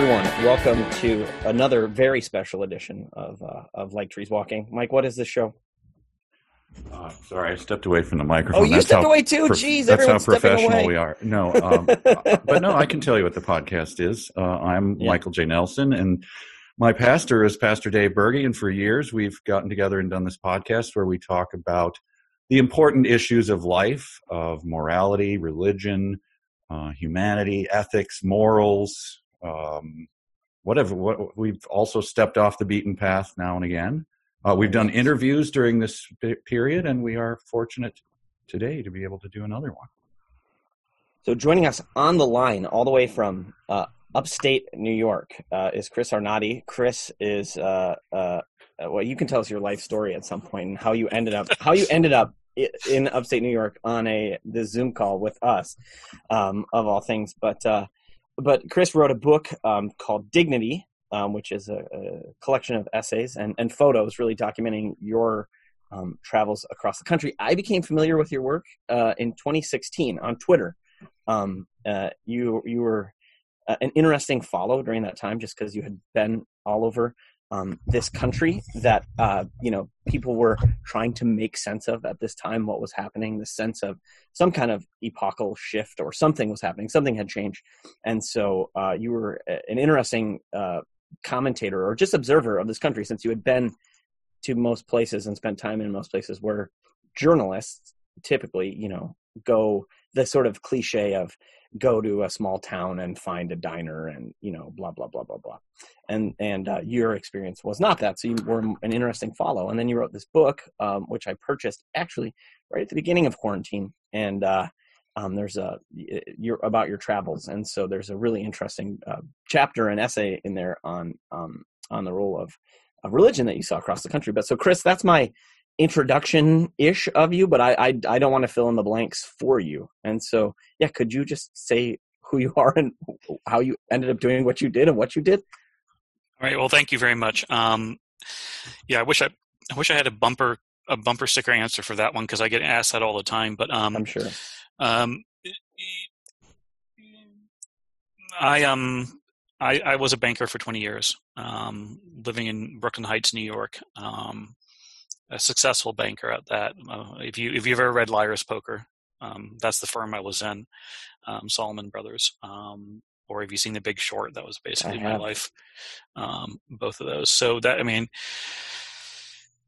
everyone. Welcome to another very special edition of uh, of Like Trees Walking. Mike, what is this show? Uh, sorry, I stepped away from the microphone. Oh, you That's stepped away too. prof- Jeez, that's how professional away. we are. No, um, but no, I can tell you what the podcast is. Uh, I'm Yeah. Michael J. Nelson, and my pastor is Pastor Dave Berge. And for years, we've gotten together and done this podcast where we talk about the important issues of life, of morality, religion, uh, humanity, ethics, morals, um, whatever. What, we've also stepped off the beaten path now and again. Uh, we've done interviews during this period, and we are fortunate today to be able to do another one. So joining us on the line, all the way from uh, upstate New York, uh, is Chris Arnade. Chris is uh, uh, uh, well, you can tell us your life story at some point and how you ended up how you ended up in upstate New York on a the Zoom call with us, um, of all things. But but Chris wrote a book um, called Dignity, um, which is a, a collection of essays and, and photos, really documenting your um, travels across the country. I became familiar with your work uh, in 2016 on Twitter. Um, uh, you you were uh, an interesting follow during that time, just because you had been all over um, this country that uh, you know people were trying to make sense of at this time. What was happening? The sense of some kind of epochal shift or something was happening. Something had changed, and so uh, you were an interesting uh, commentator or just observer of this country since you had been to most places and spent time in most places where journalists typically, you know, go the sort of cliche of go to a small town and find a diner and you know blah blah blah blah blah. And and uh, your experience was not that so you were an interesting follow. And then you wrote this book um, which i purchased actually right at the beginning of quarantine. And uh, um, there's a you're about your travels. And so there's a really interesting uh, chapter and essay in there on um, on the role of, of religion that you saw across the country. But so chris that's my introduction ish of you, but I, I I don't want to fill in the blanks for you. And so, yeah, could you just say who you are and how you ended up doing what you did and what you did? All right. Well, thank you very much. Um, yeah, I wish I, I wish I had a bumper a bumper sticker answer for that one because I get asked that all the time. But um, I'm sure. um, I um I, I was a banker for 20 years, um, living in Brooklyn Heights, New York. Um, a successful banker at that. Uh, if you if you've ever read Liar's Poker, um, that's the firm I was in, um, Salomon Brothers. Um, or have you seen The Big Short? That was basically my life. Um, both of those. So that I mean,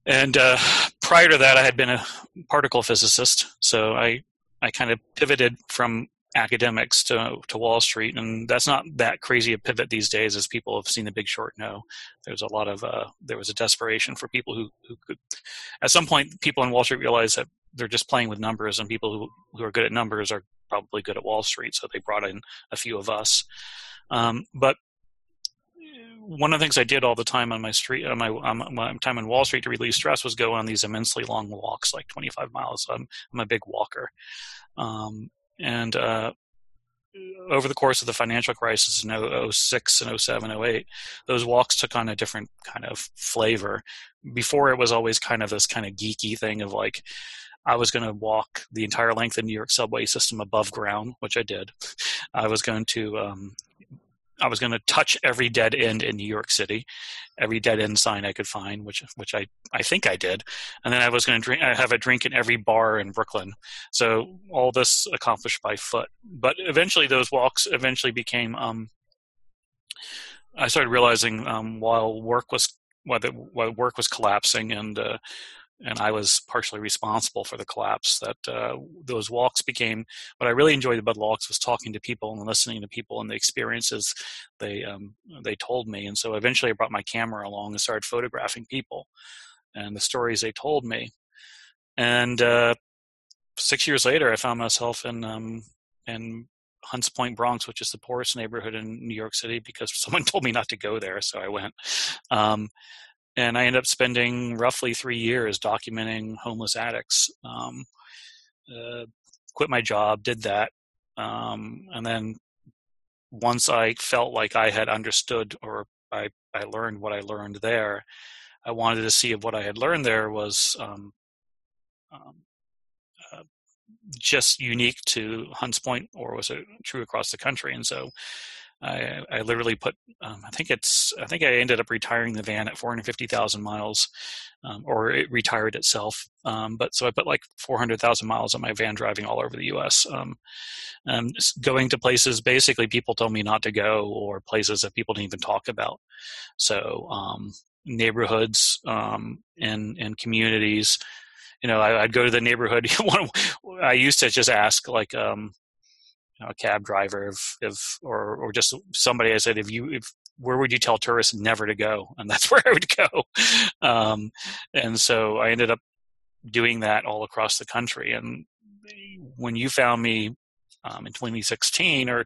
and uh, prior to that, I had been a particle physicist. So I I kind of pivoted from academics to to Wall Street, and that's not that crazy a pivot these days, as people have seen The Big Short know. There's a lot of uh, there was a desperation for people who who could. At some point, people on Wall Street realized that they're just playing with numbers, and people who who are good at numbers are probably good at Wall Street. So they brought in a few of us. Um, but one of the things I did all the time on my street, on my, on my time on Wall Street to release stress was go on these immensely long walks, like 25 miles. So I'm, I'm a big walker. Um, and, uh, over the course of the financial crisis in 06 and 07, 08, those walks took on a different kind of flavor. Before it was always kind of this kind of geeky thing of like, I was going to walk the entire length of New York subway system above ground, which I did. I was going to um, I was going to touch every dead end in New York City, every dead end sign I could find, which which I, I think I did, and then I was going to drink, I have a drink in every bar in Brooklyn. So all this accomplished by foot. But eventually, those walks eventually became. Um, I started realizing um, while work was while, the, while work was collapsing and uh, and I was partially responsible for the collapse. That uh, those walks became what I really enjoyed about walks was talking to people and listening to people and the experiences they um, they told me. And so eventually, I brought my camera along and started photographing people and the stories they told me. And uh, six years later, I found myself in um, in Hunts Point, Bronx, which is the poorest neighborhood in New York City, because someone told me not to go there, so I went. Um, and I ended up spending roughly three years documenting homeless addicts. Um, uh, quit my job, did that, um, and then once I felt like I had understood or I, I learned what I learned there, I wanted to see if what I had learned there was um, um, uh, just unique to Hunts Point or was it true across the country. And so I, I literally put, um, I think it's, I think I ended up retiring the van at 450,000 miles, um, or it retired itself. Um, but so I put like 400,000 miles on my van driving all over the U.S. Um, going to places basically people told me not to go, or places that people didn't even talk about. So um, neighborhoods um, and and communities. You know, I, would go to the neighborhood. I used to just ask like um, a cab driver if, if or or just somebody I said if you if where would you tell tourists never to go? And that's where I would go. Um, and so I ended up doing that all across the country. And when you found me um, in 2016 or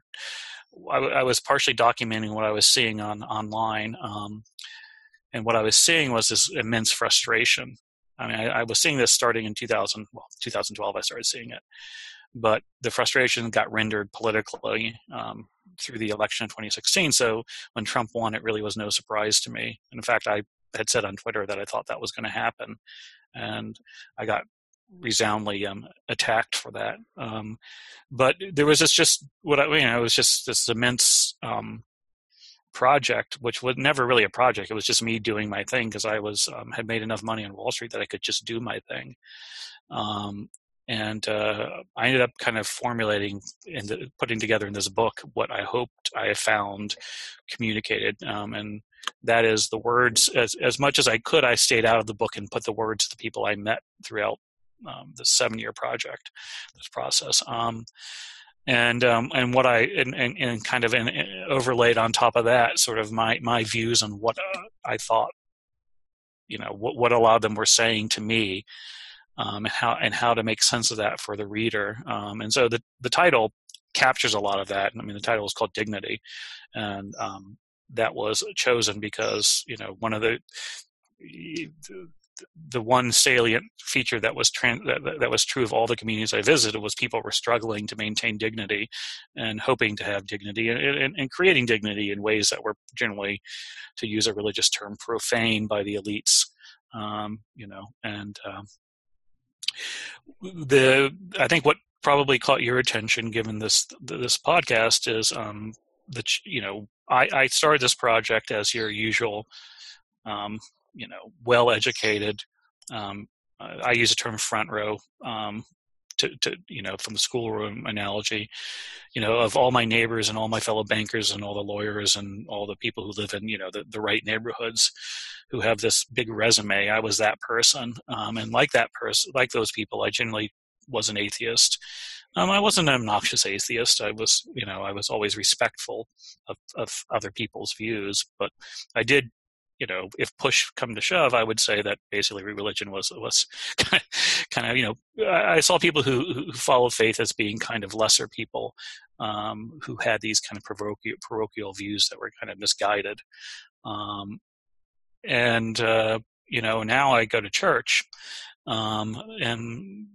I, I, was partially documenting what I was seeing on online um, and what I was seeing was this immense frustration. I mean, I, I, was seeing this starting in 2000, well, 2012. I started seeing it, but the frustration got rendered politically um, through the election in 2016. So when Trump won, it really was no surprise to me. in fact, I had said on Twitter that I thought that was going to happen, and I got resoundingly um, attacked for that. Um, but there was this just what I you know it was just this immense um, project, which was never really a project. It was just me doing my thing because I was um, had made enough money on Wall Street that I could just do my thing. Um, and uh, I ended up kind of formulating and putting together in this book what I hoped I found communicated, um, and that is the words. As as much as I could, I stayed out of the book and put the words of the people I met throughout um, the seven year project, this process. Um, and um, and what I and, and, and kind of in, overlaid on top of that, sort of my my views on what uh, I thought, you know, what what a lot of them were saying to me, um, and how and how to make sense of that for the reader. Um, and so the the title captures a lot of that. I mean, the title is called Dignity, and um, that was chosen because you know one of the the one salient feature that was trans, that, that, was true of all the communities I visited was people were struggling to maintain dignity and hoping to have dignity and, and, and, creating dignity in ways that were generally, to use a religious term, profane by the elites. Um, you know, and um, the I think what probably caught your attention, given this this podcast, is um, the you know I, I started this project as your usual, um, you know, well educated. Um, I use the term front row um, to, to, you know from the schoolroom analogy you know of all my neighbors and all my fellow bankers and all the lawyers and all the people who live in you know the, the right neighborhoods who have this big resume i was that person. Um, and like that person like those people i generally was an atheist. Um, I wasn't an obnoxious atheist. I was, you know, I was always respectful of, of other people's views, but I did you know, if push come to shove, I would say that basically religion was was kind of, you know, I saw people who who followed faith as being kind of lesser people, um, who had these kind of parochial, parochial views that were kind of misguided, um, and uh, you know, now I go to church, um, and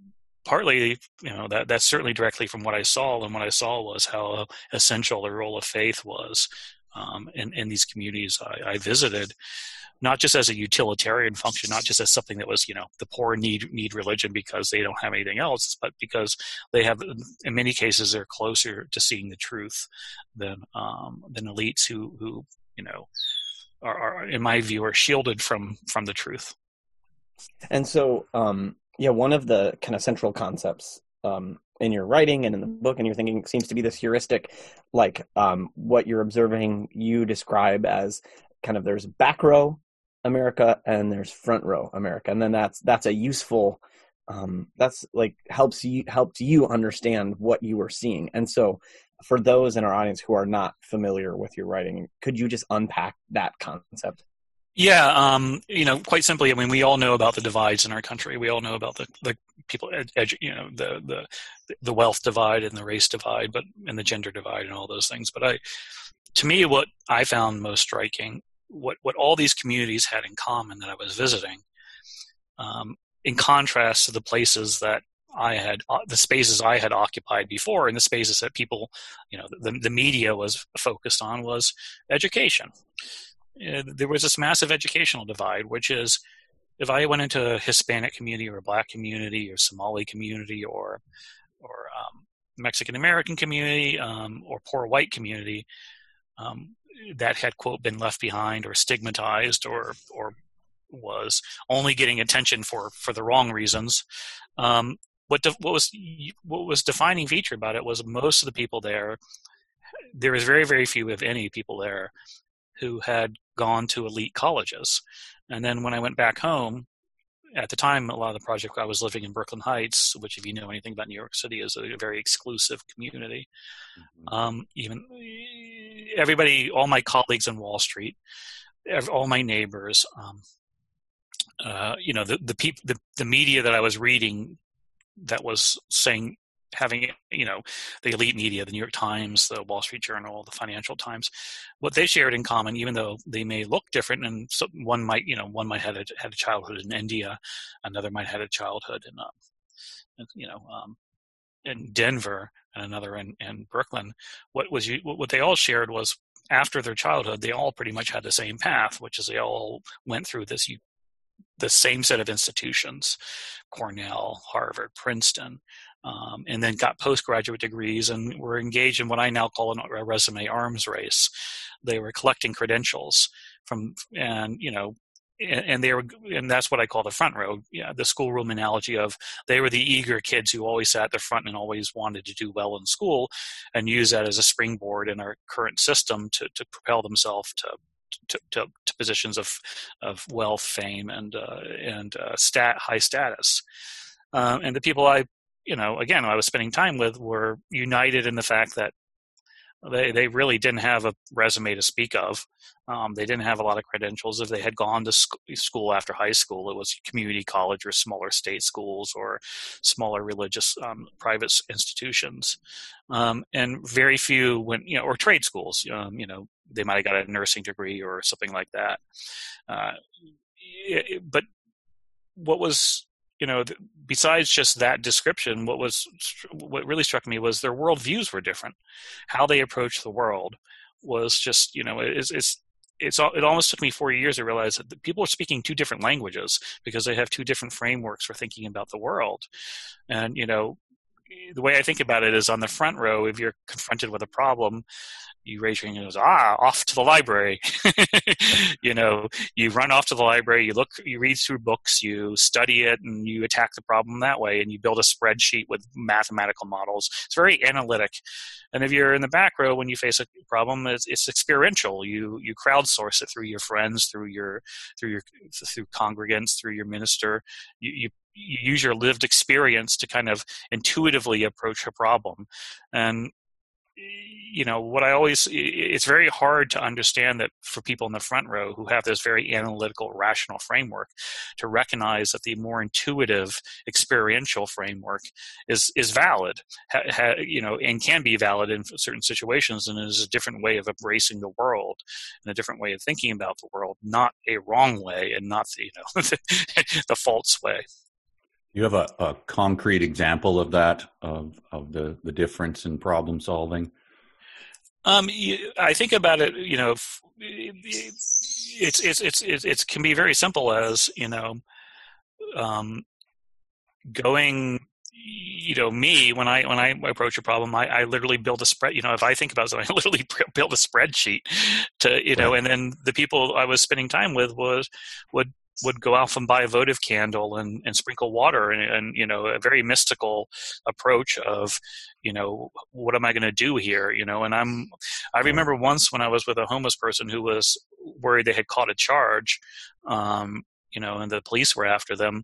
partly, you know, that that's certainly directly from what I saw, and what I saw was how essential the role of faith was um, in, in these communities I, I, visited, not just as a utilitarian function, not just as something that was, you know, the poor need need religion because they don't have anything else, but because they have, in many cases, they're closer to seeing the truth than um, than elites who who you know are, are, in my view, are shielded from from the truth. And so, um, yeah, one of the kind of central concepts um, in your writing and in the book and your thinking seems to be this heuristic like um, what you're observing you describe as kind of there's back row america and there's front row america and then that's that's a useful um, that's like helps you helps you understand what you are seeing and so for those in our audience who are not familiar with your writing could you just unpack that concept yeah, um, you know, quite simply, I mean, we all know about the divides in our country. We all know about the, the people, edu- you know, the, the the wealth divide and the race divide, but and the gender divide and all those things. But I, to me, what I found most striking, what what all these communities had in common that I was visiting, um, in contrast to the places that I had, uh, the spaces I had occupied before, and the spaces that people, you know, the the media was focused on was education. Uh, there was this massive educational divide, which is if I went into a Hispanic community or a Black community or Somali community or or um, Mexican American community um, or poor white community, um, that had quote been left behind or stigmatized or or was only getting attention for for the wrong reasons. Um, what de- what was what was defining feature about it was most of the people there. There was very very few, if any, people there who had gone to elite colleges. And then when I went back home, at the time, a lot of the project I was living in Brooklyn Heights, which, if you know anything about New York City, is a very exclusive community. Mm-hmm. Um, even everybody, all my colleagues in Wall Street, all my neighbors, um, uh, you know, the the, peop- the the media that I was reading that was saying having you know the elite media the new york times the wall street journal the financial times what they shared in common even though they may look different and so one might you know one might have a, had a childhood in india another might have had a childhood in uh, you know um, in denver and another in, in brooklyn. What was you, what they all shared was after their childhood they all pretty much had the same path which is they all went through this the same set of institutions cornell harvard princeton um, and then got postgraduate degrees and were engaged in what I now call a resume arms race. They were collecting credentials from, and you know, and, they were, and that's what I call the front row. Yeah, the schoolroom analogy of they were the eager kids who always sat at the front and always wanted to do well in school, and use that as a springboard in our current system to to propel themselves to to, to, to, positions of of wealth, fame, and uh, and uh, stat high status. Um, and the people I you know, again, I was spending time with were united in the fact that they they really didn't have a resume to speak of. Um, they didn't have a lot of credentials. If they had gone to sc- school after high school, it was community college or smaller state schools or smaller religious um, private institutions, um, and very few went, you know, or trade schools. Um, you know, they might have got a nursing degree or something like that. Uh, it, but what was you know, besides just that description, what was what really struck me was their worldviews were different. How they approached the world was just, you know, it's it's it's it almost took me four years to realize that people are speaking two different languages because they have two different frameworks for thinking about the world, and you know, the way I think about it is on the front row, if you're confronted with a problem, you raise your hand and goes, ah, off to the library. you know, you run off to the library, you look, you read through books, you study it, and you attack the problem that way, and you build a spreadsheet with mathematical models. It's very analytic. And if you're in the back row, when you face a problem, it's, it's experiential. You you crowdsource it through your friends, through your through your through congregants, through your minister. You, you you use your lived experience to kind of intuitively approach a problem and you know what i always it's very hard to understand that for people in the front row who have this very analytical rational framework to recognize that the more intuitive experiential framework is is valid ha, ha, you know and can be valid in certain situations and is a different way of embracing the world and a different way of thinking about the world not a wrong way and not the you know the false way you have a, a concrete example of that of of the the difference in problem solving um, I think about it. You know, it's it's it's it's it can be very simple as you know, um, going. You know, me when I when I approach a problem, I, I literally build a spread. You know, if I think about something, I literally build a spreadsheet to you know, and then the people I was spending time with was would would go off and buy a votive candle and, and sprinkle water and, and, you know a very mystical approach of you know what am i going to do here? You know and i'm i remember once when i was with a homeless person who was worried they had caught a charge um, you know, and the police were after them,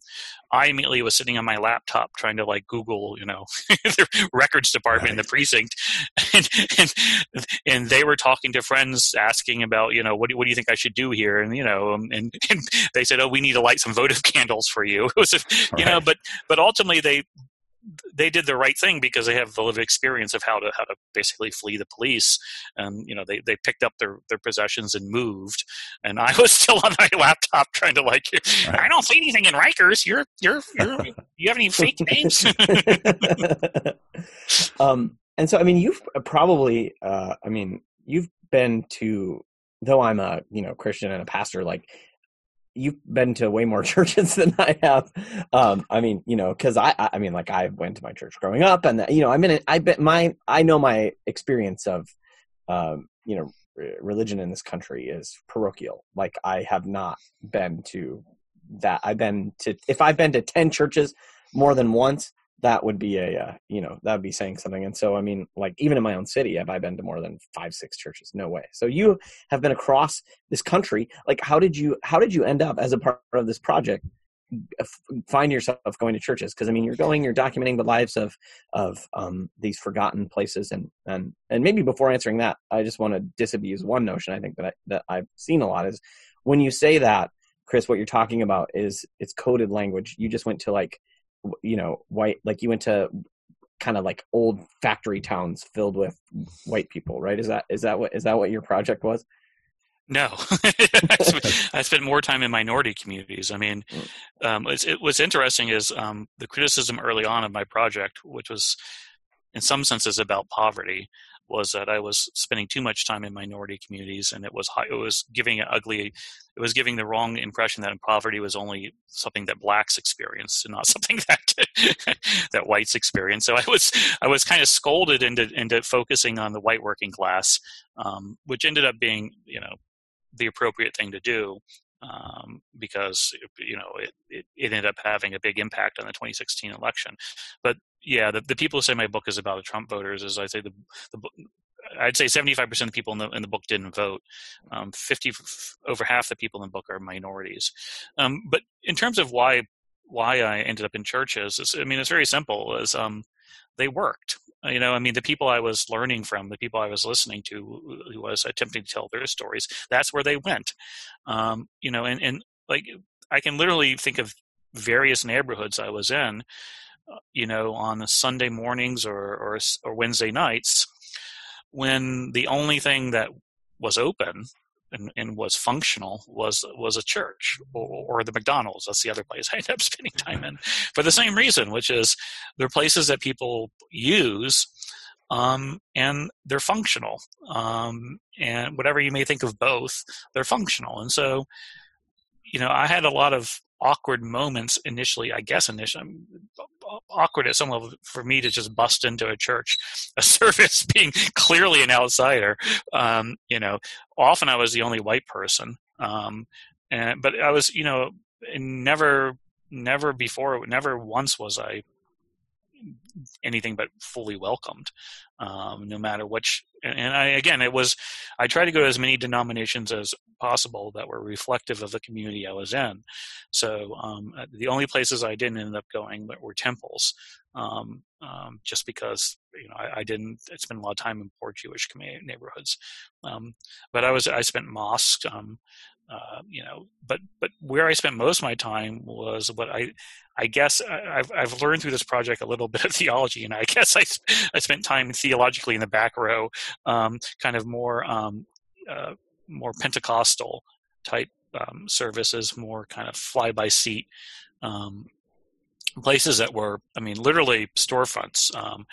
I immediately was sitting on my laptop trying to like Google, you know, the records department right. in the precinct, and, and, and they were talking to friends asking about, you know, what do, what do you think I should do here, and you know, um, and, and they said, oh, we need to light some votive candles for you. It was, a, you right. know, but but ultimately they they did the right thing because they have the lived experience of how to how to basically flee the police. And you know they, they picked up their, their possessions and moved. And i was still on my laptop trying to like right. i don't see anything in rikers. You're you're, you're you have any fake names? Um and so i mean you've probably uh i mean you've been to though i'm a you know christian and a pastor like you've been to way more churches than I have. Um, I mean, you know, because I, I mean, like I went to my church growing up, and you know, I mean, I bet my, I know my experience of, um, you know, religion in this country is parochial. Like I have not been to that. I've been to if I've been to ten churches more than once, that would be a uh, you know that would be saying something. And so I mean, like even in my own city, have I been to more than five six churches? No way. So you have been across this country. Like how did you how did you end up as a part of this project? find yourself going to churches because i mean you're going you're documenting the lives of of um, these forgotten places and and and maybe before answering that i just want to disabuse one notion i think that I, that i've seen a lot is when you say that chris what you're talking about is it's coded language you just went to like you know white like you went to kind of like old factory towns filled with white people right is that is that what is that what your project was no, I spent more time in minority communities. I mean, mm. um, it, what's interesting is um, the criticism early on of my project, which was in some senses about poverty, was that I was spending too much time in minority communities, and it was it was giving an ugly, it was giving the wrong impression that poverty was only something that blacks experienced, and not something that that whites experience. So I was I was kind of scolded into into focusing on the white working class, um, which ended up being you know the appropriate thing to do um, because you know it, it, it, ended up having a big impact on the 2016 election. But yeah, the, the people who say my book is about Trump voters is I say the, the I'd say 75% of people in the in the book didn't vote. Um, 50 over half the people in the book are minorities. Um, but in terms of why why I ended up in churches, I mean it's very simple. Is um, they worked. Uh, you know i mean the people i was learning from the people i was listening to who was attempting to tell their stories that's where they went. Um, you know and, and like i can literally think of various neighborhoods i was in uh, you know on sunday mornings or, or or wednesday nights when the only thing that was open and, and was functional was was a church or, or, the McDonald's. That's the other place I end up spending time in for the same reason, which is they're places that people use um, and they're functional. Um, and whatever you may think of both, they're functional. And so, you know, I had a lot of awkward moments initially, I guess initially awkward at some level for me to just bust into a church, a service being clearly an outsider. Um, you know, often I was the only white person. Um, and, but I was, you know, never, never before, never once was I anything but fully welcomed, um, no matter which. And I again, it was I tried to go to as many denominations as possible that were reflective of the community I was in. So um, uh, the only places I didn't end up going were temples, um, um, just because you know I, I, didn't spend a lot of time in poor Jewish neighborhoods. Um, but I was I spent mosques. Uh, you know, but but where I spent most of my time was what I I guess I've I've learned through this project a little bit of theology, and I guess I I spent time theologically in the back row, um, kind of more um, uh, more Pentecostal type um, services, more kind of fly by seat um, places that were, I mean, literally storefronts. Um,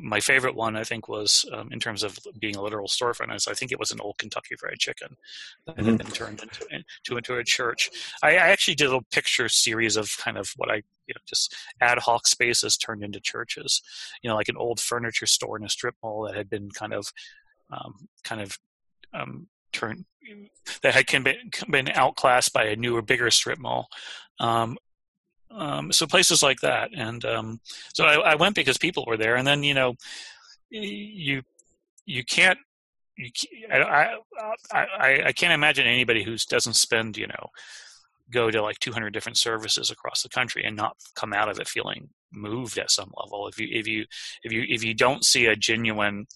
my favorite one, I think, was um, in terms of being a literal storefront. Is I think it was an old Kentucky Fried Chicken that mm-hmm. had been turned into, into into a church. I, I, actually did a picture series of kind of what I, you know, just ad hoc spaces turned into churches. You know, like an old furniture store in a strip mall that had been kind of, um, kind of. Um, turned that had been, been outclassed by a newer, bigger strip mall, um, um, so places like that, and um, so I, I, went because people were there, and then you know, you you can't. You, I, I, I can't imagine anybody who doesn't spend, you know, go to like 200 different services across the country and not come out of it feeling moved at some level. If you if you if you if you don't see a genuine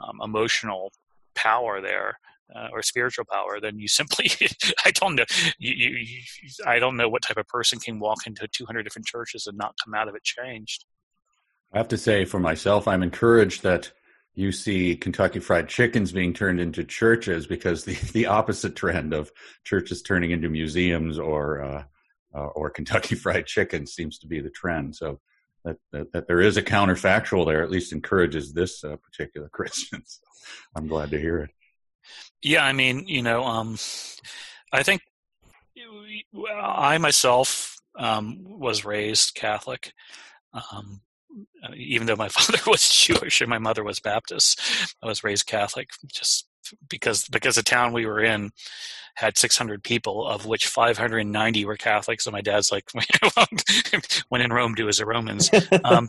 um, emotional power there, uh, or spiritual power, then you simply I don't know you, you, I don't know what type of person can walk into 200 different churches and not come out of it changed. I have to say for myself, I'm encouraged that you see Kentucky Fried Chickens being turned into churches because the, the opposite trend of churches turning into museums or uh, uh, or Kentucky Fried Chicken seems to be the trend. So that, that, that there is a counterfactual there at least encourages this uh, particular Christian. So I'm glad to hear it. Yeah, I mean, you know, um, I think I myself um, was raised Catholic. Um, even though my father was Jewish and my mother was Baptist, I was raised Catholic just because because the town we were in had 600 people, of which 590 were Catholics. So my dad's like, "When in Rome, do as the Romans." Um,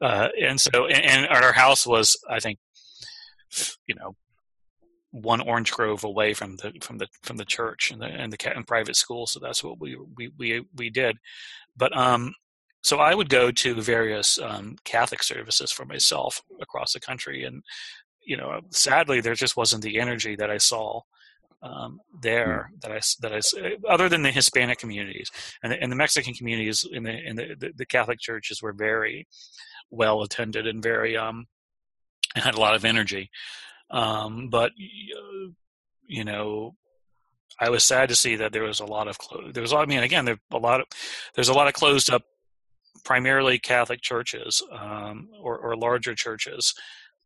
uh, and so, and, and our house was, I think, you know, one orange grove away from the from the from the church and the and the and private school. So that's what we we we we did. But um, so I would go to various um, Catholic services for myself across the country, and you know, sadly, there just wasn't the energy that I saw um, there mm. that I that I other than the Hispanic communities and the, and the Mexican communities in the in the, the, the Catholic churches were very well attended and very um and had a lot of energy. Um, but you know, I was sad to see that there was a lot of clo- there was a lot. I mean, again, there a lot of there's a lot of closed up, primarily Catholic churches um, or, or larger churches.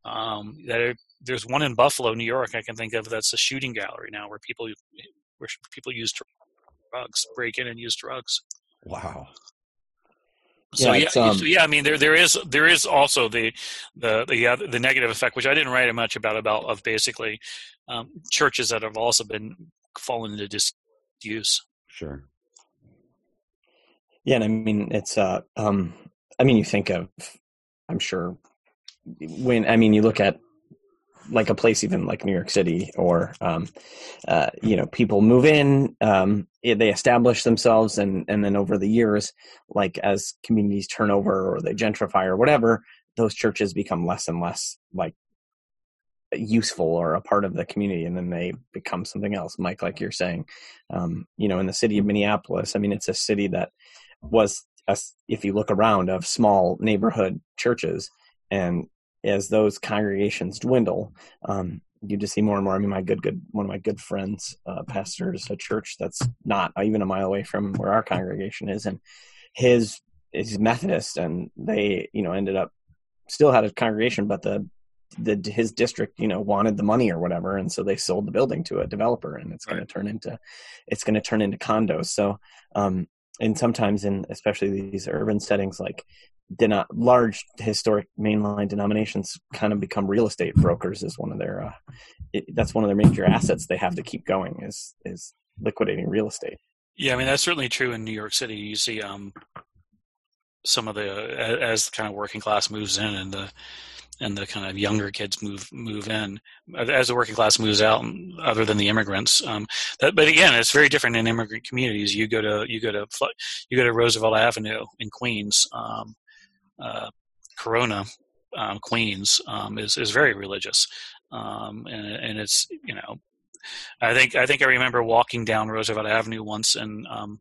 Um, that are, there's one in Buffalo, New York. I can think of that's a shooting gallery now, where people where people use drugs, break in and use drugs. Wow. So yeah, yeah, um, so yeah, I mean there there is there is also the the the the negative effect, which I didn't write much about about of basically um, churches that have also been fallen into disuse. Sure. Yeah, and I mean it's uh um I mean you think of I'm sure when I mean you look at like a place even like New York City or um, uh, you know people move in um, they establish themselves and and then over the years like as communities turn over or they gentrify or whatever those churches become less and less like useful or a part of the community and then they become something else. Mike like you're saying um, you know in the city of minneapolis i mean it's a city that was a, if you look around of small neighborhood churches and as those congregations dwindle, um, you just see more and more. I mean, my good, good, one of my good friends, uh, pastors a church that's not even a mile away from where our congregation is, and his is Methodist, and they, you know, ended up still had a congregation, but the the his district, you know, wanted the money or whatever, and so they sold the building to a developer, and it's going to turn into it's going to turn into condos. So, um, and sometimes in especially these urban settings, like deno- large historic mainline denominations kind of become real estate brokers is one of their uh, it, that's one of their major assets they have to keep going is is liquidating real estate. Yeah i mean that's certainly true in new york city. You see um some of the as kind of working class moves in and the and the kind of younger kids move move in as the working class moves out other than the immigrants um, that, but again it's very different in immigrant communities you go to you go to you go to roosevelt avenue in queens um, uh, Corona, um, Queens, um, is is very religious, um, and, and it's you know, I think I think I remember walking down Roosevelt Avenue once, and um,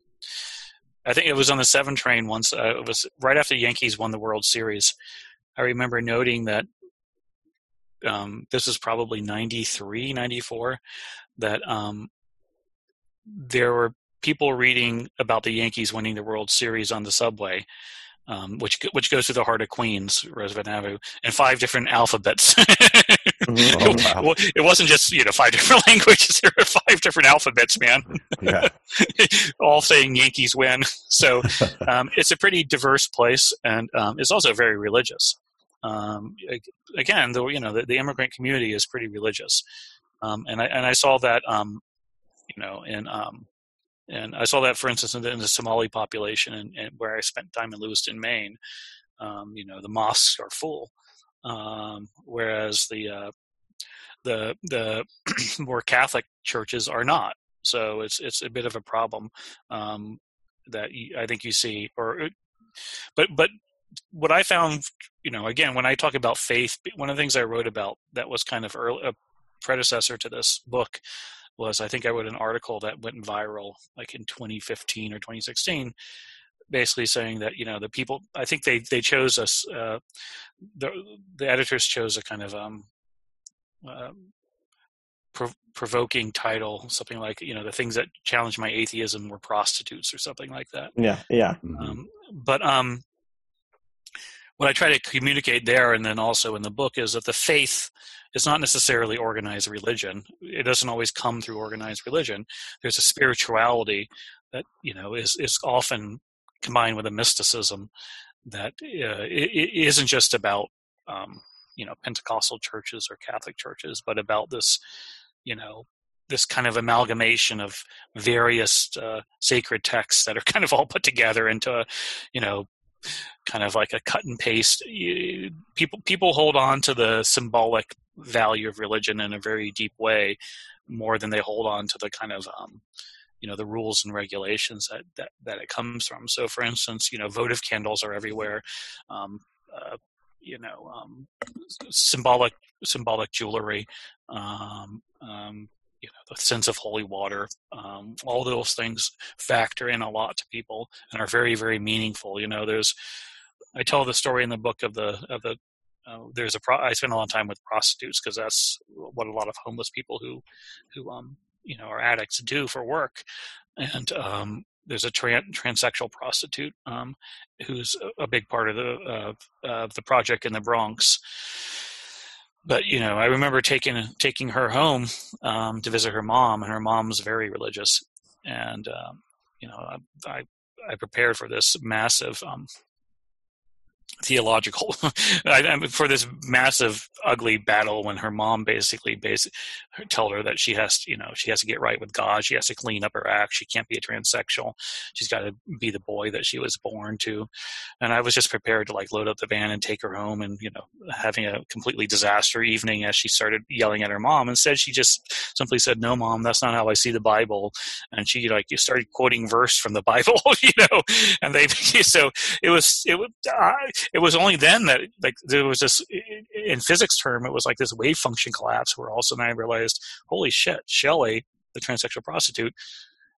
I think it was on the seven train once. Uh, it was right after the Yankees won the World Series. I remember noting that um, this was probably 93, 94, that um, there were people reading about the Yankees winning the World Series on the subway um, which which goes to the heart of Queens, Roosevelt Avenue, in five different alphabets. mm-hmm. oh, wow. It wasn't just you know five different languages; there were five different alphabets, man. Yeah. all saying Yankees win. So um, it's a pretty diverse place, and um, it's also very religious. Um, again, the you know the, the, immigrant community is pretty religious, um, and I and I saw that um, you know in and I saw that, for instance, in the, in the Somali population, and, and, where I spent time in Lewiston, Maine. Um, you know, the mosques are full, um, whereas the uh, the the more Catholic churches are not. So it's it's a bit of a problem um, that I think you see. Or, uh, but but what I found, you know, again, when I talk about faith, one of the things I wrote about that was kind of early, a predecessor to this book was I think I wrote an article that went viral like in 2015 or 2016 basically saying that you know the people I think they they chose us uh, the the editors chose a kind of um, uh, prov- provoking title something like you know the things that challenged my atheism were prostitutes or something like that yeah yeah mm-hmm. um, but um what I try to communicate there and then also in the book is that the faith is not necessarily organized religion. It doesn't always come through organized religion. There's a spirituality that you know is is often combined with a mysticism that uh, isn't just about um, you know Pentecostal churches or Catholic churches, but about this you know this kind of amalgamation of various uh, sacred texts that are kind of all put together into a you know kind of like a cut and paste. People people hold on to the symbolic value of religion in a very deep way more than they hold on to the kind of um, you know the rules and regulations that, that that it comes from. So for instance you know votive candles are everywhere. Um, uh, you know um, symbolic symbolic jewelry um, um, you know the sense of holy water um, all those things factor in a lot to people and are very very meaningful you know there's i tell the story in the book of the of the uh, there's a pro- I spend a lot of time with prostitutes because that's what a lot of homeless people who who um you know are addicts do for work. And um there's a tran- transsexual prostitute um, who's a big part of the uh, of the project in the Bronx but you know, I remember taking taking her home um, to visit her mom, and her mom's very religious, and um, you know, I, I prepared for this massive um, theological for this massive ugly battle when her mom basically basically tell her that she has to, you know she has to get right with god. She has to clean up her act. She can't be a transsexual. She's got to be the boy that she was born to. And i was just prepared to like load up the van and take her home and you know having a completely disaster evening as she started yelling at her mom. Instead she just simply said no mom that's not how i see the bible. And she like you started quoting verse from the bible you know and they so it was it was uh, it was only then that like there was this in physics term it was like this wave function collapse where all of a sudden I realized holy shit Shelley the transsexual prostitute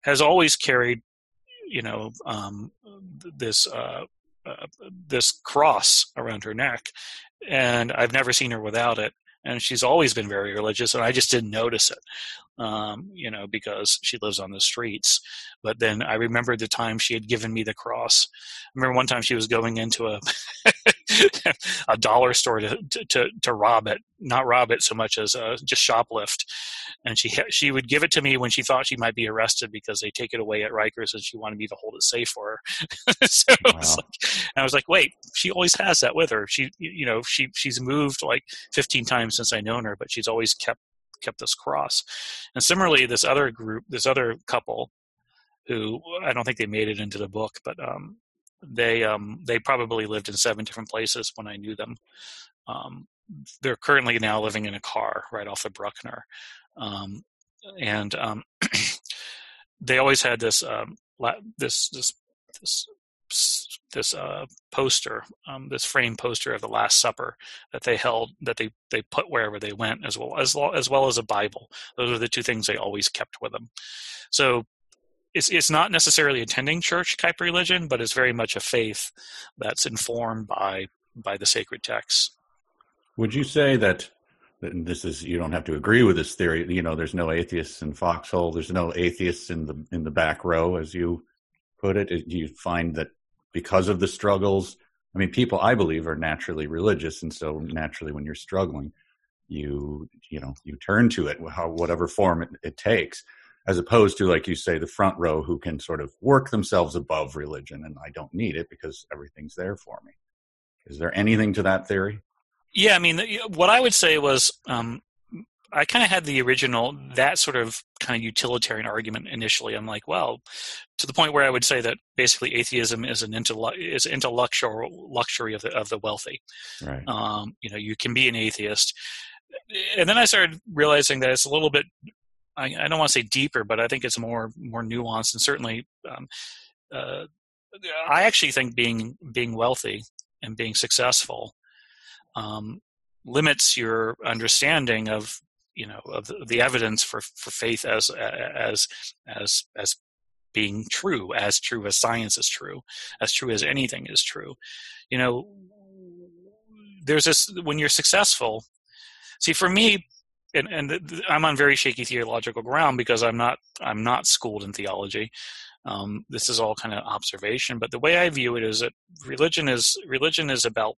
has always carried you know um, this uh, uh, this cross around her neck and I've never seen her without it and she's always been very religious and i just didn't notice it um, you know because she lives on the streets. But then i remembered the time she had given me the cross. I remember one time she was going into a a dollar store to, to to rob it not rob it so much as uh, just shoplift and she she would give it to me when she thought she might be arrested because they take it away at Rikers and she wanted me to hold it safe for her. so wow. like, I was like, wait, she always has that with her. She you know she she's moved like 15 times since I known her, but she's always kept kept this cross. And similarly, this other group, this other couple, who I don't think they made it into the book, but um, they um, they probably lived in seven different places when I knew them. Um, they're currently now living in a car right off of Bruckner, um, and um, they always had this um, this this this this uh, poster, um, this frame poster of the Last Supper that they held, that they they put wherever they went, as well as as well as a Bible. Those are the two things they always kept with them. So it's it's not necessarily attending church type religion, but it's very much a faith that's informed by by the sacred texts. Would you say that this is you don't have to agree with this theory? You know, there's no atheists in Foxhole. There's no atheists in the in the back row, as you put it. Do you find that because of the struggles? I mean, people I believe are naturally religious, and so naturally, when you're struggling, you you know you turn to it, how whatever form it, it takes as opposed to like you say the front row who can sort of work themselves above religion and i don't need it because everything's there for me is there anything to that theory yeah, I mean, what I would say was um, I kind of had the original that sort of kind of utilitarian argument initially. I'm like, well, to the point where I would say that basically atheism is an intellect is intellectual luxury of the of the wealthy. Right. Um, you know, you can be an atheist, and then I started realizing that it's a little bit. I, I don't want to say deeper, but I think it's more more nuanced, and certainly, um, uh, I actually think being being wealthy and being successful um, limits your understanding of you know of the, evidence for, for faith as as as as being true as true as science is true as true as anything is true. You know there's this when you're successful see for me and, and i'm on very shaky theological ground because i'm not i'm not schooled in theology. Um, this is all kind of observation but the way i view it is that religion is religion is about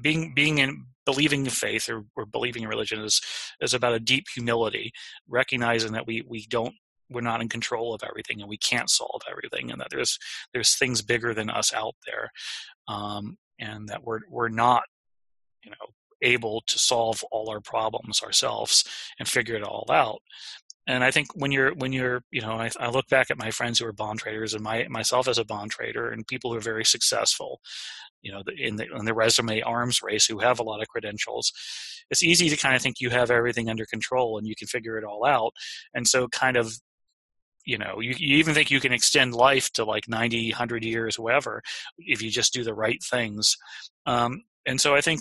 being being in believing in faith or, or believing in religion is is about a deep humility, recognizing that we we don't we're not in control of everything and we can't solve everything, and that there's there's things bigger than us out there, um, and that we're we're not you know able to solve all our problems ourselves and figure it all out. And I think when you're when you're you know I, I, look back at my friends who are bond traders and my myself as a bond trader and people who are very successful, you know, in the in the resume arms race who have a lot of credentials, it's easy to kind of think you have everything under control and you can figure it all out, and so kind of you know you, you even think you can extend life to like 90 100 years whatever if you just do the right things. Um, and so i think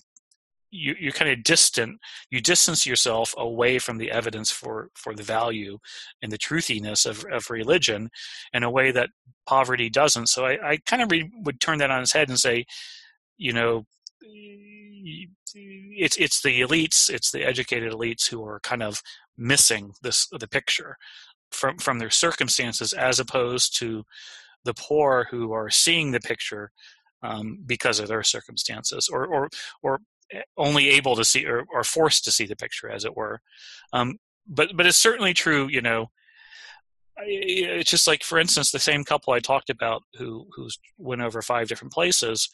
you, you're kind of distant you distance yourself away from the evidence for for the value and the truthiness of, of religion in a way that poverty doesn't. So i, I kind of re- would turn that on its head and say you know it's it's the elites it's the educated elites who are kind of missing this the picture from from their circumstances as opposed to the poor who are seeing the picture um, because of their circumstances or or or only able to see or, or forced to see the picture, as it were. Um, but but it's certainly true. You know, it's just like, for instance, the same couple I talked about who who's went over five different places.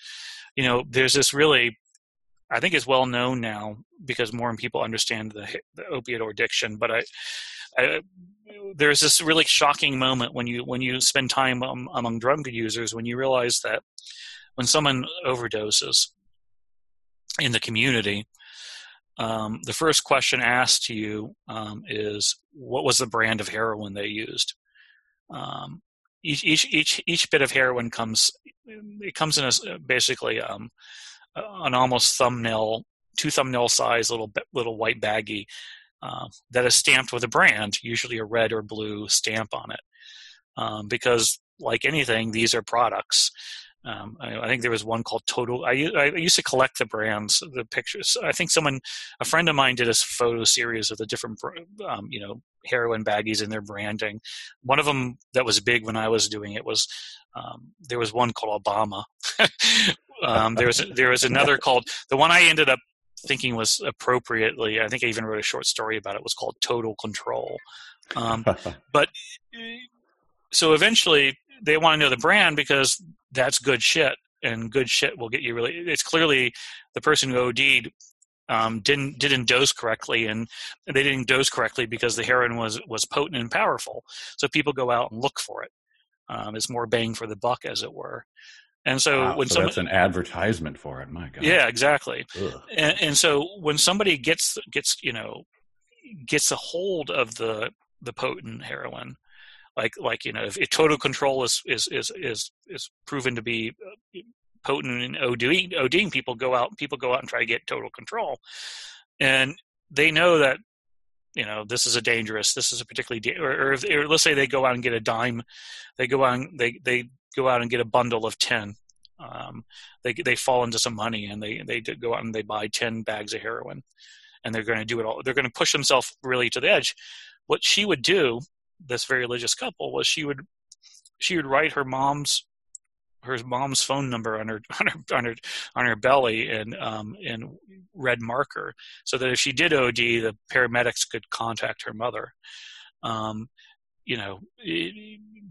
You know, there's this really, I think it's well known now because more and people understand the, the opioid addiction. But I, I, there's this really shocking moment when you when you spend time um, among drug users when you realize that when someone overdoses in the community, um, the first question asked to you um, is, "What was the brand of heroin they used?" Um, each, each each each bit of heroin comes it comes in a basically um, an almost thumbnail, two thumbnail size little little white baggie uh, that is stamped with a brand, usually a red or blue stamp on it, um, because like anything, these are products. Um, I, I, think there was one called Total. I, I, used to collect the brands, the pictures. I think someone, a friend of mine, did a photo series of the different, um, you know, heroin baggies and their branding. One of them that was big when I was doing it was um, there was one called Obama. Um, there was there was another called the one I ended up thinking was appropriately. I think I even wrote a short story about it. Was called Total Control. Um, but so eventually they want to know the brand because that's good shit, and good shit will get you really. It's clearly the person who OD'd um, didn't didn't dose correctly, and they didn't dose correctly because the heroin was was potent and powerful. So people go out and look for it. Um, it's more bang for the buck, as it were. And so wow, when so someone, that's an advertisement for it, my God. Yeah, exactly. And, and so when somebody gets gets you know gets a hold of the the potent heroin, like like you know if, if total control is is is is is proven to be uh, potent in ODing, ODing people go out people go out and try to get total control. And they know that you know this is a dangerous this is a particularly da- or, or, if, or let's say they go out and get a dime they go out and they they go out and get a bundle of 10 um, they they fall into some money and they they go out and they buy 10 bags of heroin. And they're going to do it all they're going to push themselves really to the edge. What she would do this very religious couple was she would she would write her mom's her mom's phone number on her on her on her, on her belly and um, in red marker, so that if she did OD, the paramedics could contact her mother. Um, you know,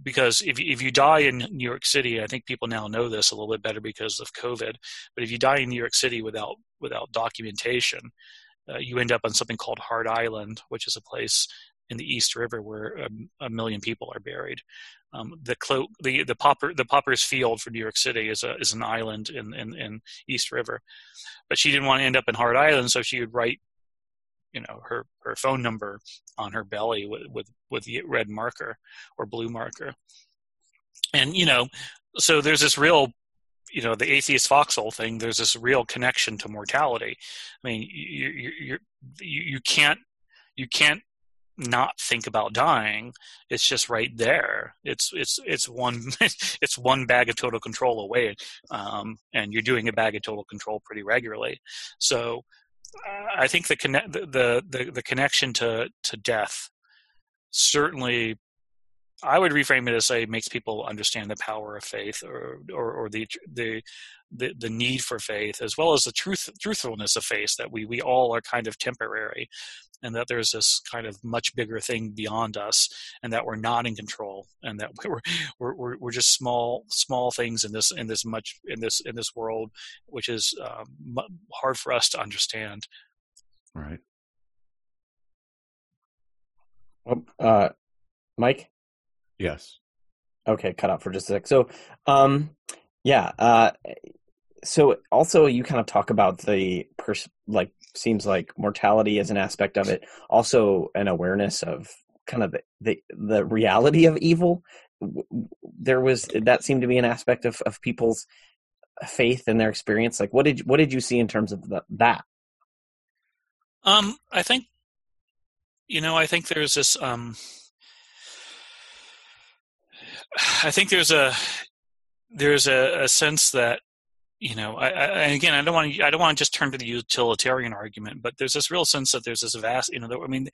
because if if you die in New York City, I think people now know this a little bit better because of COVID. But if you die in New York City without without documentation, uh, you end up on something called Hart Island, which is a place in the East River where a, a million people are buried. Um, the, Clo- the the Popper the Potter's Field for New York City is a is an island in, in, in East River, but she didn't want to end up in Hart Island, so she would write, you know, her her phone number on her belly with with with the red marker or blue marker, and you know, so there's this real you know the atheist foxhole thing there's this real connection to mortality. I mean you you you, you can't you can't not think about dying it's just right there. It's it's it's one it's one bag of total control away um, and you're doing a bag of total control pretty regularly. So uh, i think the connect the, the the connection to to death certainly I would reframe it as say makes people understand the power of faith or or, or the, the the the need for faith as well as the truth truthfulness of faith that we we all are kind of temporary and that there's this kind of much bigger thing beyond us and that we're not in control and that we're we're we're, just small small things in this in this much in this in this world which is um, hard for us to understand. Right. Uh, Mike Yes. Okay, cut out for just a sec. So, um, yeah. Uh, so also you kind of talk about the pers- like seems like mortality as an aspect of it. Also, an awareness of kind of the the, the reality of evil. There was that seemed to be an aspect of of people's faith and their experience. Like, what did what did you see in terms of the, that? Um, I think, you know, I think there's this um I think there's a there's a, a sense that you know, I, I, and again, I don't want to, I don't want to just turn to the utilitarian argument, but there's this real sense that there's this vast, you know, I mean,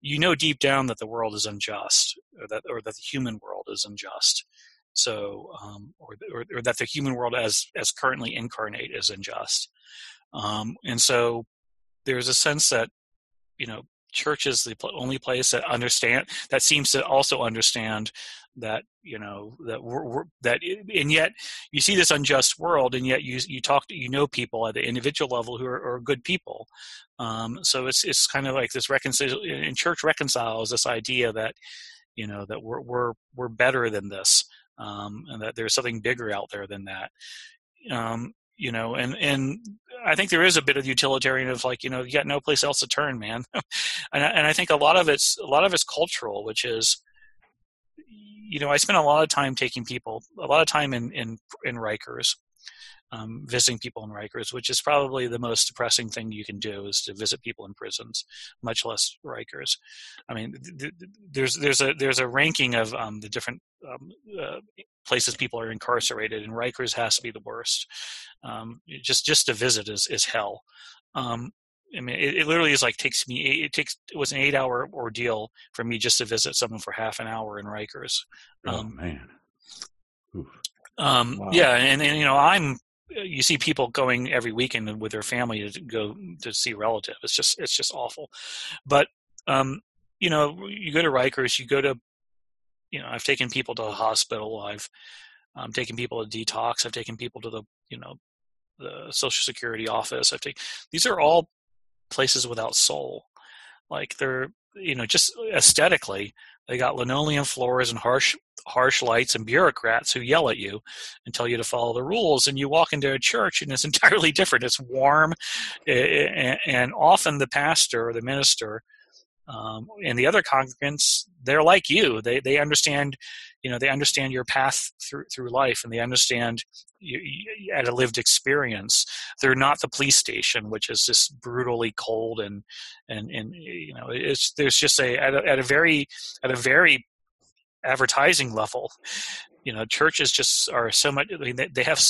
you know deep down that the world is unjust, or that, or that the human world is unjust. So, um, or, or, or, that the human world as as currently incarnate is unjust, um, and so there's a sense that, you know, church is the only place that understand that seems to also understand that you know that we're, we're, that and yet you see this unjust world and yet you you talk to you know people at the individual level who are, are good people. Um, so it's it's kind of like this reconcile in church reconciles this idea that you know that we're we're we're better than this um, and that there's something bigger out there than that. Um, you know and and i think there is a bit of utilitarian of like you know you got no place else to turn man. And, I, and i think a lot of it's a lot of it's cultural which is you know, I spent a lot of time taking people, a lot of time in in in Rikers, um, visiting people in Rikers, which is probably the most depressing thing you can do is to visit people in prisons, much less Rikers. I mean, th- th- there's there's a there's a ranking of um, the different um, uh, places people are incarcerated, and Rikers has to be the worst. Um, just just to visit is is hell. Um, I mean, it, it, literally is like takes me. It takes it was an eight hour ordeal for me just to visit someone for half an hour in Rikers. Oh um, man. Um, wow. Yeah, and, and you know, I'm. You see people going every weekend with their family to go to see relatives. It's just it's just awful. But um, you know, you go to Rikers, you go to, you know, I've taken people to a hospital. I've um, taken people to detox. I've taken people to the you know the social security office. I've taken these are all places without soul. Like they're you know just aesthetically they got linoleum floors and harsh harsh lights and bureaucrats who yell at you and tell you to follow the rules and you walk into a church and it's entirely different. It's warm eh, eh, and often the pastor or the minister um, and the other congregants they're like you. They they understand you know they understand your path through through life and they understand you, you, at a lived experience. They're not the police station which is just brutally cold and and and you know it's there's just a at a, at a very at a very advertising level you know churches just are so much I mean, they have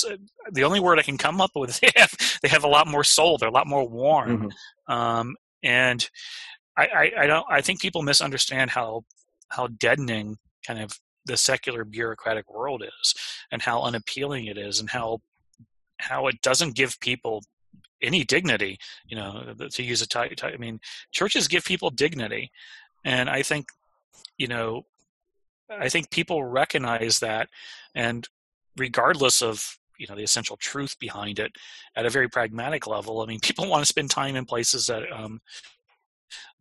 the only word i can come up with they have they have a lot more soul. They're a lot more warm mm-hmm. um, and I, I, I don't I think people misunderstand how how deadening kind of the secular bureaucratic world is and how unappealing it is and how how it doesn't give people any dignity you know to use a type i mean churches give people dignity. And i think you know i think people recognize that and regardless of you know the essential truth behind it at a very pragmatic level i mean people want to spend time in places that um,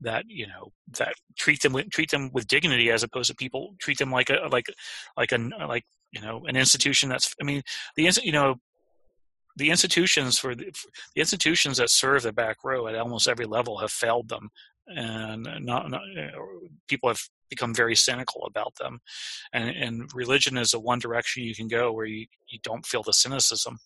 that you know that treat them with, treat them with dignity as opposed to people treat them like a like like a like you know an institution that's I mean the you know the institutions for the, for the institutions that serve the back row at almost every level have failed them and not, not people have become very cynical about them. And and religion is a one direction you can go where you, you don't feel the cynicism.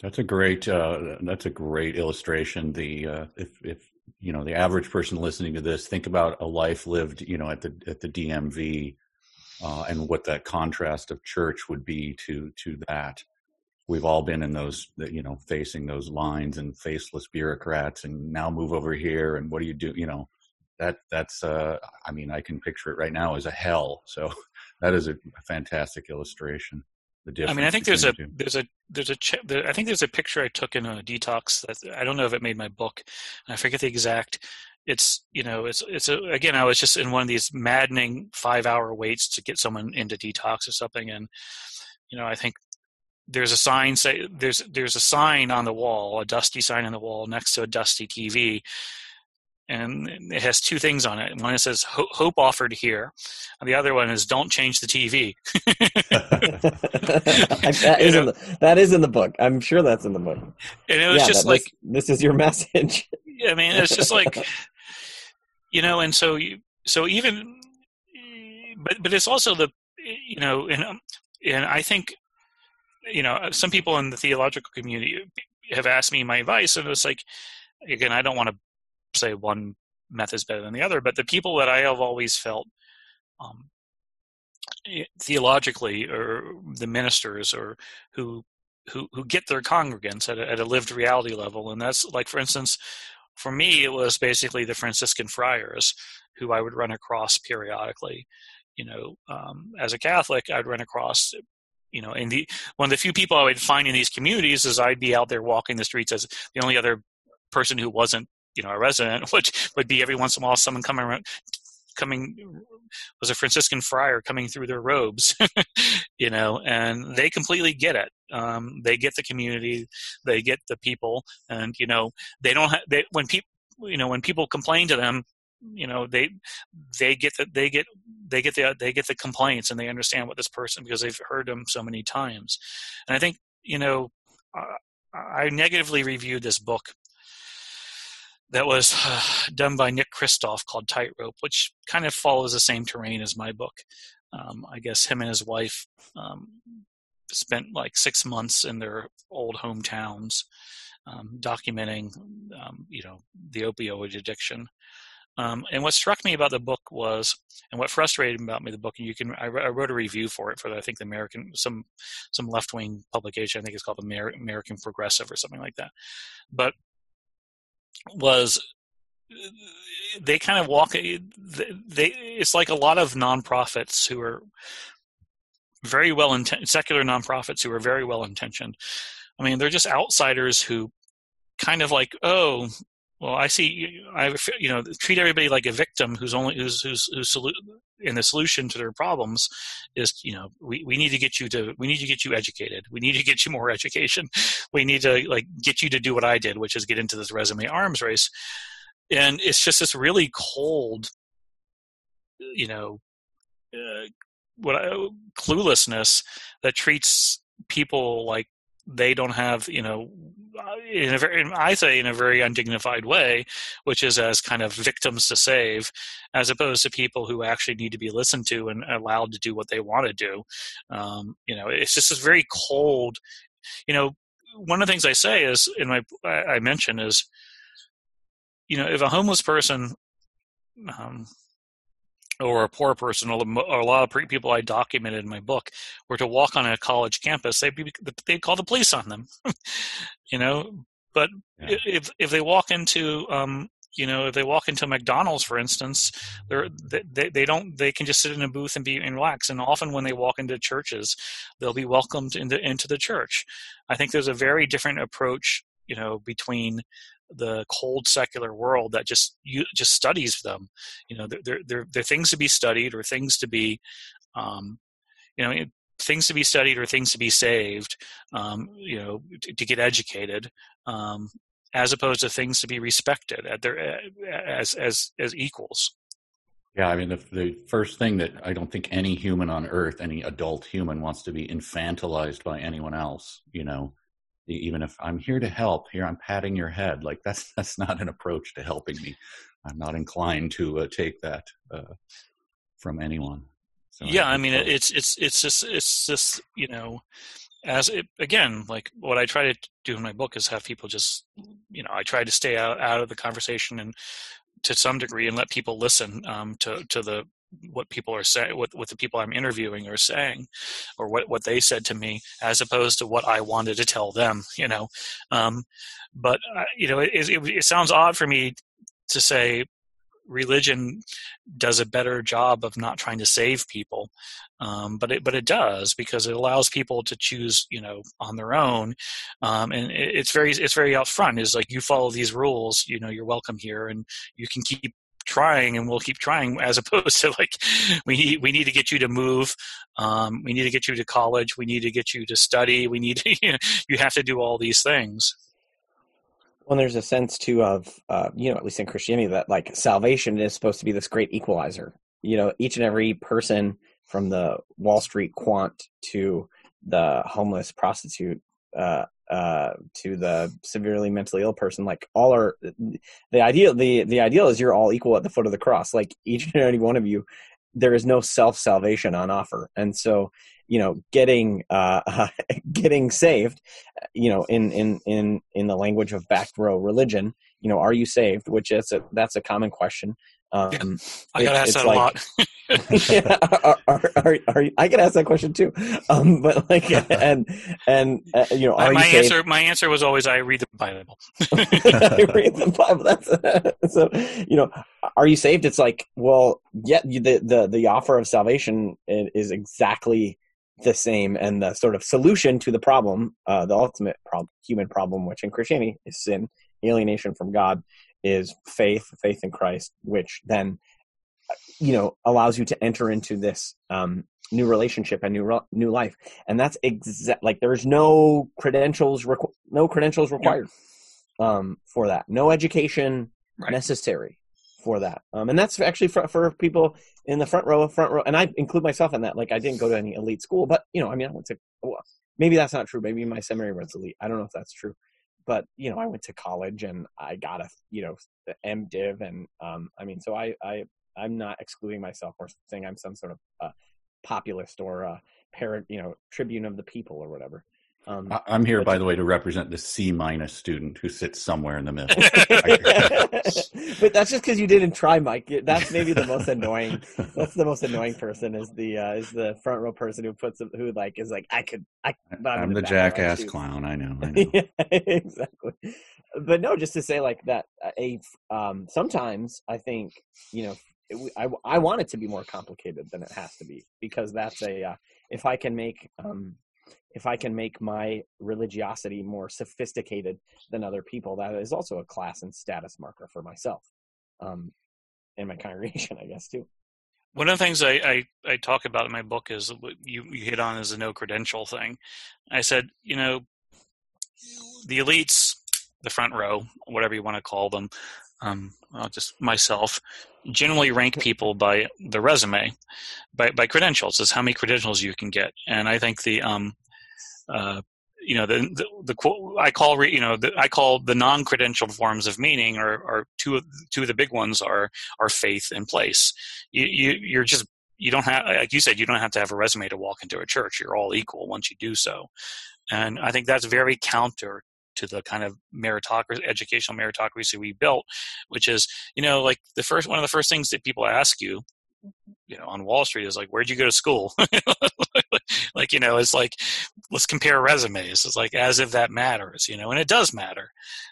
That's a great uh, that's a great illustration. The uh, if if you know the average person listening to this think about a life lived you know at the at the DMV uh, and what that contrast of church would be to to that we've all been in those you know facing those lines and faceless bureaucrats and now move over here and what do you do you know that that's uh, I mean I can picture it right now as a hell. So that is a fantastic illustration. The difference. I mean, I think there's a there's a there's a ch- there, I think there's a picture I took in a detox that I don't know if it made my book. I forget the exact. It's you know it's it's a, again I was just in one of these maddening five hour waits to get someone into detox or something, and you know I think there's a sign say there's there's a sign on the wall, a dusty sign on the wall next to a dusty TV, and it has two things on it. One it says "Hope offered here," and the other one is "Don't change the TV." that, is in the, that is in the book. I'm sure that's in the book. And it was yeah, just like this, this is your message. I mean, it's just like, you know, and so you, so even, but but it's also the, you know, and and I think, you know, some people in the theological community have asked me my advice, and it's like, again, I don't want to say one method is better than the other, but the people that I have always felt. Um, theologically or the ministers or who who who get their congregants at a, at a lived reality level and that's like for instance for me it was basically the franciscan friars who i would run across periodically you know um, as a catholic i'd run across you know and the one of the few people i would find in these communities is i'd be out there walking the streets as the only other person who wasn't you know a resident which would be every once in a while someone coming around coming was a Franciscan friar coming through their robes, you know, and they completely get it. Um, they get the community, they get the people, and you know, they don't have they when people you know when people complain to them, you know, they they get the they get they get the they get the complaints and they understand what this person because they've heard them so many times, and I think you know, uh, I negatively reviewed this book that was uh, done by Nick Kristof called Tightrope, which kind of follows the same terrain as my book. Um, I guess him and his wife um, spent like six months in their old hometowns um, documenting, um, you know, the opioid addiction. Um, and what struck me about the book was, and what frustrated me about me the book, and you can, I, I wrote a review for it for the, I think the American some some left wing publication. I think it's called Amer- American Progressive or something like that. But was they kind of walk they it's like a lot of nonprofits who are very well intentioned secular nonprofits who are very well intentioned. I mean they're just outsiders who kind of like oh well i see i you know treat everybody like a victim who's only who's who's who's and the solution to their problems is you know we, we need to get you to we need to get you educated. We need to get you more education. We need to like get you to do what i did which is get into this resume arms race. And it's just this really cold you know uh, what I, cluelessness that treats people like they don't have you know in a very i say in a very undignified way which is as kind of victims to save as opposed to people who actually need to be listened to and allowed to do what they want to do. Um, you know it's just this very cold you know one of the things i say is in my i mention is you know if a homeless person um, or a poor person, or a lot of people I documented in my book, were to walk on a college campus, they'd be they'd call the police on them, you know. But yeah. if if they walk into um, you know if they walk into McDonald's, for instance, they're they they don't they can just sit in a booth and be and relax. And often when they walk into churches, they'll be welcomed into into the church. I think there's a very different approach, you know, between the cold secular world that just you just studies them. You know, they're they're they're things to be studied or things to be, um, you know, things to be studied or things to be saved. Um, you know, to, to get educated. Um, as opposed to things to be respected at their as as as equals. Yeah, I mean the the first thing that I don't think any human on earth, any adult human, wants to be infantilized by anyone else. You know, even if I'm here to help, here I'm patting your head. Like that's that's not an approach to helping me. I'm not inclined to uh, take that uh, from anyone. So yeah, I, I mean, it's it's it's just it's just you know, as it again, like what I try to do in my book is have people just you know, I try to stay out out of the conversation and to some degree and let people listen um, to to the what people are saying, what what the people I'm interviewing are saying, or what what they said to me, as opposed to what I wanted to tell them. You know, um, but uh, you know, it, it, it sounds odd for me to say religion does a better job of not trying to save people, um, but it but it does because it allows people to choose, you know, on their own, um, and it, it's very it's very upfront. Is like you follow these rules, you know, you're welcome here, and you can keep trying and we'll keep trying as opposed to like we need we need to get you to move um, we need to get you to college we need to get you to study we need to you, know, you have to do all these things well, there's a sense too of, uh, you know, at least in Christianity, that like salvation is supposed to be this great equalizer. You know, each and every person from the Wall Street quant to the homeless prostitute uh, uh, to the severely mentally ill person, like all are the ideal. The the ideal is you're all equal at the foot of the cross. Like each and every one of you, there is no self salvation on offer, and so you know getting uh, getting saved you know in in in in the language of back row religion you know are you saved which is a that's a common question um, yeah, I got asked that like, a lot. yeah, are, are, are, are, I get asked that question too, um, but like, and and uh, you know, my, answer my answer was always I read the Bible. I read the Bible. That's so you know, are you saved? It's like, well, yeah, the the the offer of salvation is exactly the same and the sort of solution to the problem, uh, the ultimate problem, human problem, which in Christianity is sin, alienation from God, is faith, faith in Christ, which then, you know, allows you to enter into this um, new relationship and new new life. And that's exact. Like there's no credentials, requ- no credentials required um, for that. No education right. necessary for that. Um, and that's actually for, for people in the front row, front row, and I include myself in that. Like I didn't go to any elite school, but you know, I mean, I went to. Well, maybe that's not true. Maybe my seminary was elite. I don't know if that's true, but you know, I went to college and I got a you know the MDiv, and um, I mean, so I I I'm not excluding myself or saying I'm some sort of uh, populist or uh, parent, you know, tribune of the people or whatever. Um, I'm here, by the way, to represent the C minus student who sits somewhere in the middle. but that's just because you didn't try, Mike. That's maybe the most annoying. That's the most annoying person is the uh, is the front row person who puts who like is like I could I. I'm, I'm the jackass clown. I know. I know. yeah, exactly. But no, just to say like that. Uh, a um, sometimes I think you know I, I want it to be more complicated than it has to be because that's a uh, if I can make um, if I can make my religiosity more sophisticated than other people, that is also a class and status marker for myself um, and my congregation, I guess, too. One of the things I, I, I, talk about in my book is what you, you hit on is the no credential thing. I said, you know, the elites, the front row, whatever you want to call them, um, well, just myself, generally rank people by the resume, by, by credentials. Is how many credentials you can get, and I think the um, uh, you know the the, the I call you know the, I call the non credentialed forms of meaning or two of two of the big ones are are faith and place. You, you you're just you don't have like you said you don't have to have a resume to walk into a church. You're all equal once you do so, and I think that's very counter to the kind of meritocracy, educational meritocracy we built, which is, you know, like the first one of the first things that people ask you you know on wall street is like where'd you go to school like you know it's like let's compare resumes it's like as if that matters you know and it does matter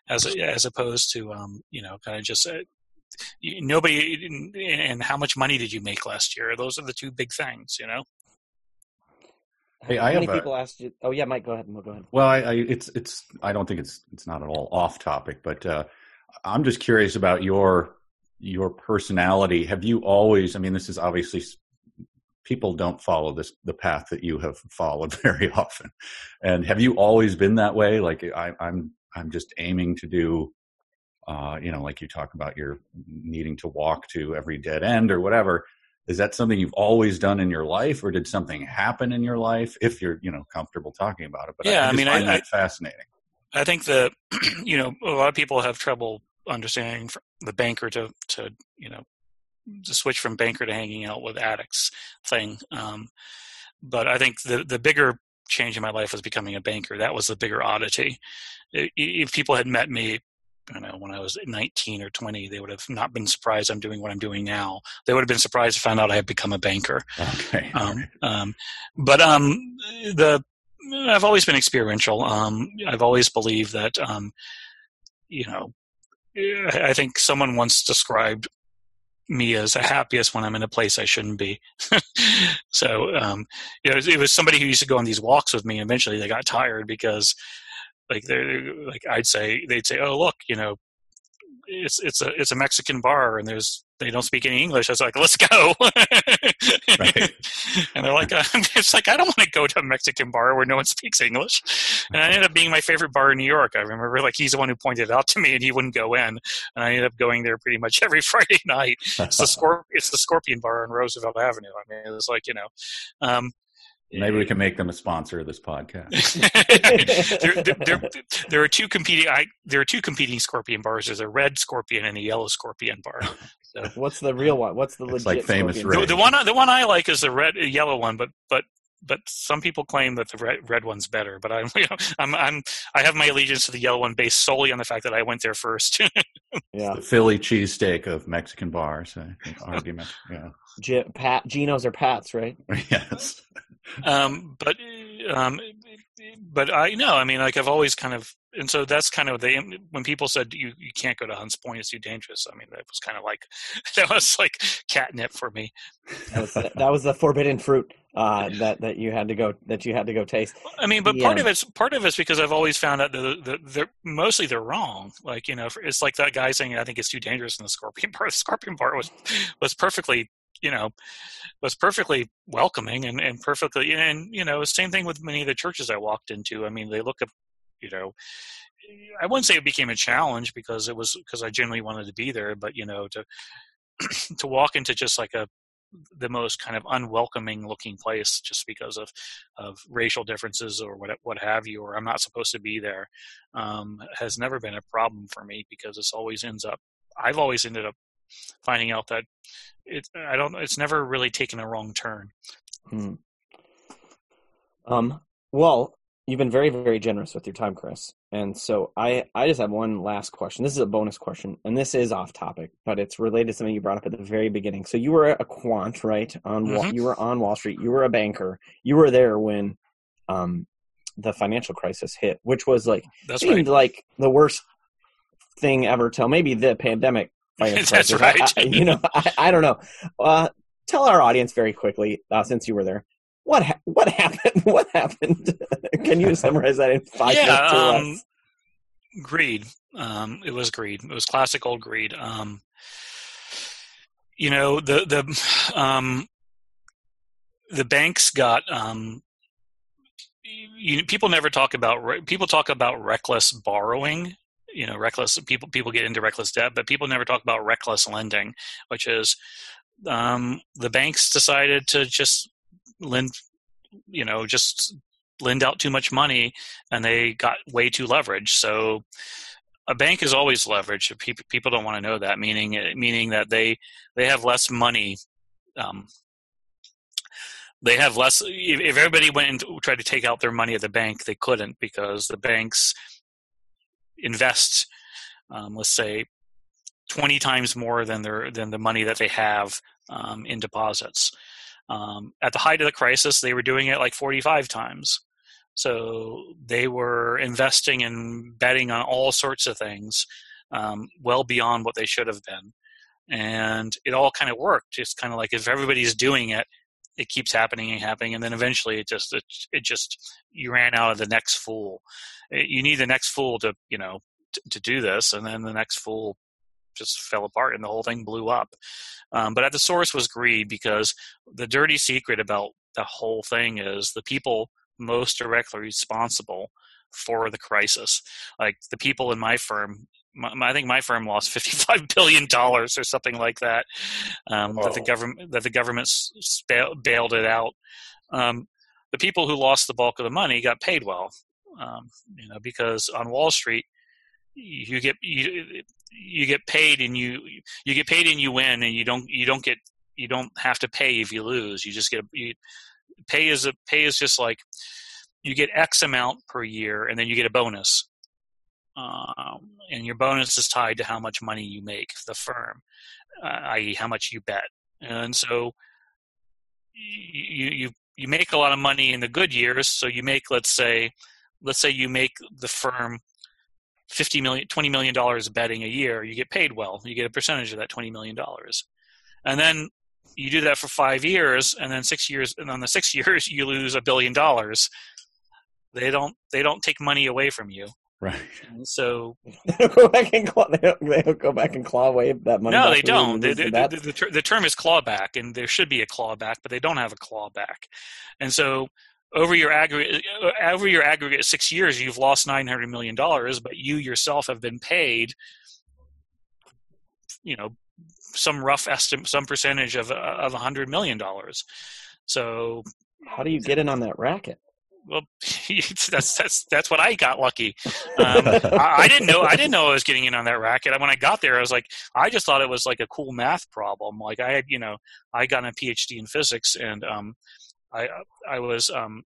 as as opposed to um you know kind of just uh, nobody and how much money did you make last year those are the two big things you know Hey, How I many people a, asked you? Oh yeah, Mike, go ahead. We'll Go ahead. Well, I, I, it's it's I don't think it's it's not at all off topic, but uh, I'm just curious about your your personality. Have you always i mean this is obviously people don't follow this the path that you have followed very often. And have you always been that way? Like I, i'm i'm just aiming to do uh, you know like you talk about your needing to walk to every dead end or whatever. Is that something you've always done in your life or did something happen in your life? If you're you know comfortable talking about it but yeah i, I mean find I, that fascinating. I think that you know a lot of people have trouble understanding the banker to to you know to switch from banker to hanging out with addicts thing. Um, but I think the the bigger change in my life was becoming a banker. That was the bigger oddity. If people had met me, I don't know, when I was 19 or 20, they would have not been surprised I'm doing what I'm doing now. They would have been surprised to find out I had become a banker. Okay. Um, um, but um, the I've always been experiential. Um, I've always believed that um, you know I think someone once described me as the happiest when I'm in a place I shouldn't be. so, um, you know, it was somebody who used to go on these walks with me. And eventually, they got tired because, like, they're like I'd say, they'd say, "Oh, look, you know, it's it's a it's a Mexican bar, and there's they don't speak any English. I was like, let's go. right. And they're like, uh, it's like, I don't want to go to a Mexican bar where no one speaks English. And I ended up being my favorite bar in New York. I remember like he's the one who pointed it out to me and he wouldn't go in. And I ended up going there pretty much every Friday night. It's the, Scorp- it's the Scorpion Bar on Roosevelt Avenue. I mean, it was like, you know, um, Maybe we can make them a sponsor of this podcast. there, there, there, there, are two competing. I, there are two competing scorpion bars. There's a red scorpion and a yellow scorpion bar. So. What's the real one? What's the legit? like famous the, the, one. The one I like is the red, yellow one. But but but some people claim that the red, red one's better. But I'm, you know, I'm I'm I have my allegiance to the yellow one based solely on the fact that I went there first. yeah, the Philly cheesesteak of Mexican bars. argument. Yeah. G- Pat Geno's or Pat's, right? yes. Um, but um, but I know. I mean, like I've always kind of, and so that's kind of the when people said you you can't go to Hunts Point, it's too dangerous. I mean, that was kind of like that was like catnip for me. That was, that was the forbidden fruit uh, that that you had to go that you had to go taste. I mean, but part of it's part of it's because I've always found out that the, they're mostly they're wrong. Like you know, it's like that guy saying I think it's too dangerous in the scorpion part. The scorpion part was was perfectly you know, was perfectly welcoming and, and perfectly, and, you know, same thing with many of the churches I walked into. I mean, they look at, you know, I wouldn't say it became a challenge because it was because I genuinely wanted to be there, but you know, to to walk into just like a the most kind of unwelcoming looking place just because of of racial differences or what what have you, or I'm not supposed to be there, um, has never been a problem for me because it's always ends up. I've always ended up finding out that it I don't it's never really taken a wrong turn. Hmm. Um. Well, you've been very very generous with your time, Chris. And so I I just have one last question. This is a bonus question, and this is off topic, but it's related to something you brought up at the very beginning. So you were a quant, right? On mm-hmm. you were on Wall Street. You were a banker. You were there when um the financial crisis hit, which was like That's seemed right. like the worst thing ever till maybe the pandemic That's right. I, you know, I, I don't know. Uh, tell our audience very quickly, uh, since you were there, what ha- what happened? What happened? Can you summarize that in five yeah, minutes um. Greed. Um, it was greed. It was classic old greed. Um, you know, the the um, the banks got um, you, people never talk about people talk about reckless borrowing you know reckless people people get into reckless debt but people never talk about reckless lending which is um, the banks decided to just lend you know just lend out too much money and they got way too leveraged. So a bank is always leveraged people, don't want to know that meaning meaning that they they have less money um, they have less if everybody went and tried to take out their money at the bank they couldn't because the banks invest, um, let's say, 20 times more than their than the money that they have um, in deposits. Um, at the height of the crisis, they were doing it like 45 times. So they were investing and betting on all sorts of things, um, well beyond what they should have been. And it all kind of worked. It's kind of like if everybody's doing it, it keeps happening and happening, and then eventually it just it, it just you ran out of the next fool. You need the next fool to you know to do this, and then the next fool just fell apart and the whole thing blew up. Um, but at the source was greed because the dirty secret about the whole thing is the people most directly responsible for the crisis. Like the people in my firm, my, I think my firm lost fifty-five billion dollars or something like that. Um, that the government that the government bailed it out. Um, the people who lost the bulk of the money got paid well, um, you know, because on Wall Street you get you you get paid and you you get paid and you win and you don't you don't get you don't have to pay if you lose. You just get you, pay is a pay is just like you get X amount per year and then you get a bonus um, and your bonus is tied to how much money you make the firm, uh, i.e., how much you bet. And so you you you make a lot of money in the good years. So you make, let's say, let's say you make the firm 50 million 20 million dollars betting a year you get paid well you get a percentage of that 20 million dollars and then you do that for five years, and then six years, and on the six years you lose a billion dollars. They don't they don't take money away from you. Right. And so they don't go back and claw. They don't, they don't go back and claw away that money. no, they don't. and The, the, the the, the, ter- the term is clawback, and there should be a clawback, but they don't have a clawback. And so over your aggregate uh, over your aggregate six years, you've lost nine hundred million dollars, but you yourself have been paid, you know, some rough estimate, some percentage of uh, of a hundred million dollars. So How do you get in on that racket? Well, that's that's that's what I got lucky. Um, I, I didn't know I didn't know I was getting in on that racket. When I got there, I was like, I just thought it was like a cool math problem. Like I had, you know, I got a PhD in physics, and um, I I was um,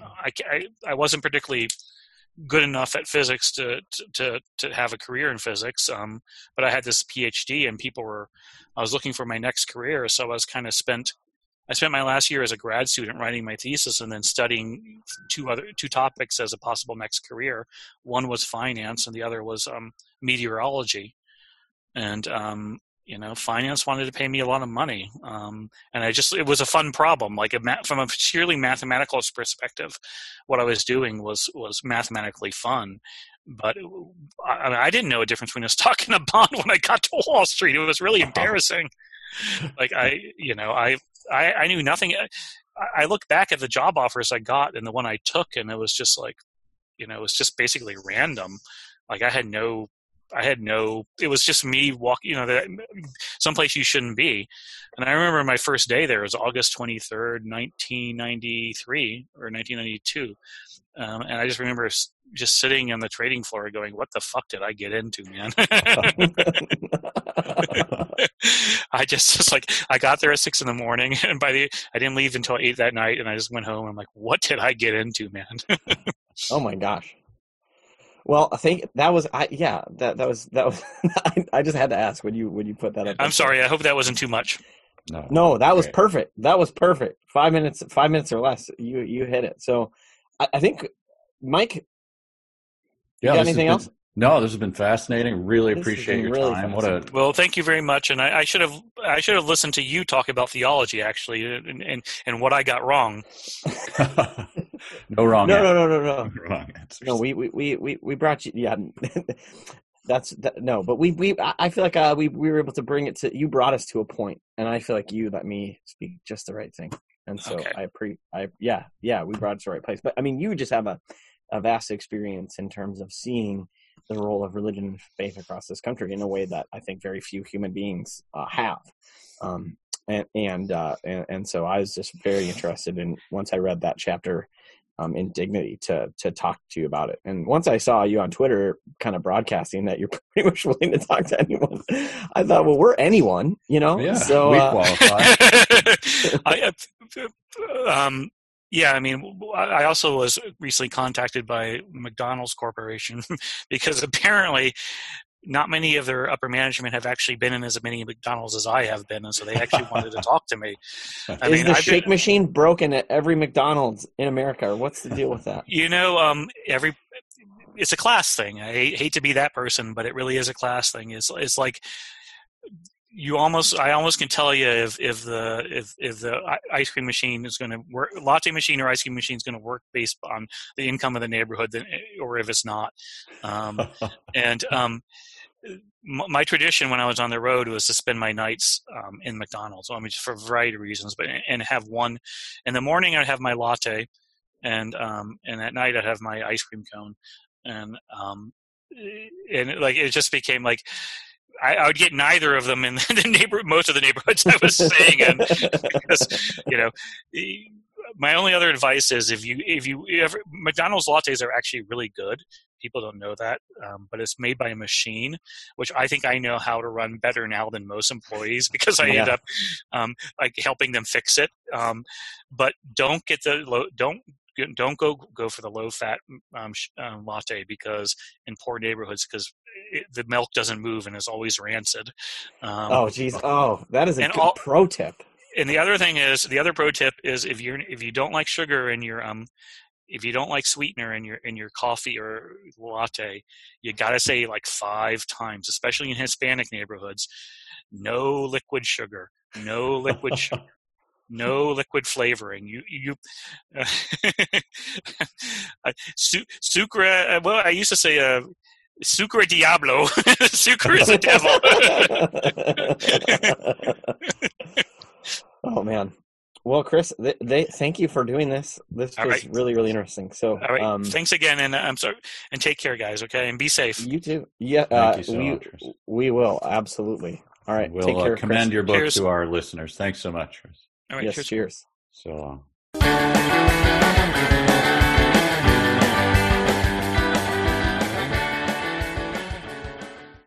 I, I I wasn't particularly good enough at physics to to to have a career in physics. Um, but I had this PhD, and people were I was looking for my next career, so I was kind of spent. I spent my last year as a grad student writing my thesis and then studying two other two topics as a possible next career. One was finance, and the other was um, meteorology. And um, you know, finance wanted to pay me a lot of money, um, and I just it was a fun problem. Like a ma- from a purely mathematical perspective, what I was doing was was mathematically fun. But I, I mean, I didn't know a difference between a stock and a bond when I got to Wall Street. It was really embarrassing. like I, you know, I I, I knew nothing. I, I look back at the job offers I got and the one I took, and it was just like, you know, it was just basically random. Like I had no, I had no. It was just me walking, you know, that someplace you shouldn't be. And I remember my first day there was August twenty third, nineteen ninety three or nineteen ninety two. Um, and I just remember just sitting on the trading floor going, "What the fuck did I get into, man?" I just was like, I got there at six in the morning, and by the I didn't leave until eight that night, and I just went home. I'm like, what did I get into, man? oh my gosh. Well, I think that was I. Yeah, that that was that was. I, I just had to ask when you when you put that up. I'm sorry. I hope that wasn't too much. No. No, that was Great. perfect. That was perfect. Five minutes, five minutes or less. You you hit it. So, I, I think, Mike, you Yeah, got anything been- else? No, this has been fascinating. Really This appreciate your really time. What a Well, thank you very much, and I, I should have I should have listened to you talk about theology actually, and and, and what I got wrong. no wrong. No, answer. no, no, no, no. wrong answers. No, we we we we, brought you. Yeah, that's that, no, but we we I I feel like uh, we we were able to bring it to. You brought us to a point, and I feel like you let me speak just the right thing, and so Okay. I pre I yeah yeah we brought it to the right place. But I mean, you just have a a vast experience in terms of seeing the role of religion and faith across this country in a way that I think very few human beings uh, have. Um, and and, uh, and and so I was just very interested in once I read that chapter um, in Dignity to to talk to you about it. And once I saw you on Twitter, kind of broadcasting that you're pretty much willing to talk to anyone, I thought, well, we're anyone, you know. Yeah, so we uh, qualify. I, uh, um, yeah, I mean, I also was recently contacted by McDonald's Corporation because apparently not many of their upper management have actually been in as many McDonald's as I have been, and so they actually wanted to talk to me. I is mean, the I've shake been, machine broken at every McDonald's in America? Or what's the deal with that? you know, um, every it's a class thing. I hate, hate to be that person, but it really is a class thing. It's it's like you almost I almost can tell you if if the if if the ice cream machine is going to work latte machine or ice cream machine is going to work based on the income of the neighborhood then, or if it's not um, and um, my tradition when I was on the road was to spend my nights um, in McDonald's. I mean, just for a variety of reasons, but and have one in the morning. I'd have my latte, and um, and at night I'd have my ice cream cone, and um, and like it just became like. I, I would get neither of them in the neighbor, most of the neighborhoods I was staying in, because you know, my only other advice is if you if you ever McDonald's lattes are actually really good. People don't know that, um, but it's made by a machine, which I think I know how to run better now than most employees because I end up um, like helping them fix it. Um, but don't get the don't don't go go for the low fat um, sh- um, latte because in poor neighborhoods because the milk doesn't move and is always rancid. Um, oh, geez. Oh, that is a good all- pro tip. and the other thing is the other pro tip is if you're if you don't like sugar in your um if you don't like sweetener in your in your coffee or latte you got to say like five times especially in hispanic neighborhoods no liquid sugar, no liquid sugar. No liquid flavoring. You you. Uh, su- sucre. Well, I used to say uh, Sucre Diablo. Sucre is a devil. oh man. Well, Chris, they, they, thank you for doing this. This All was right. really really interesting. So, All right. um, Thanks again, and uh, I'm sorry. And take care, guys. Okay, and be safe. you too. Yeah, Thank uh, you so we much, we will absolutely. All right, we'll take care. uh, commend Chris. your book Cheers. to our listeners. Thanks so much, Chris. All right. Yes. Cheers. cheers. So.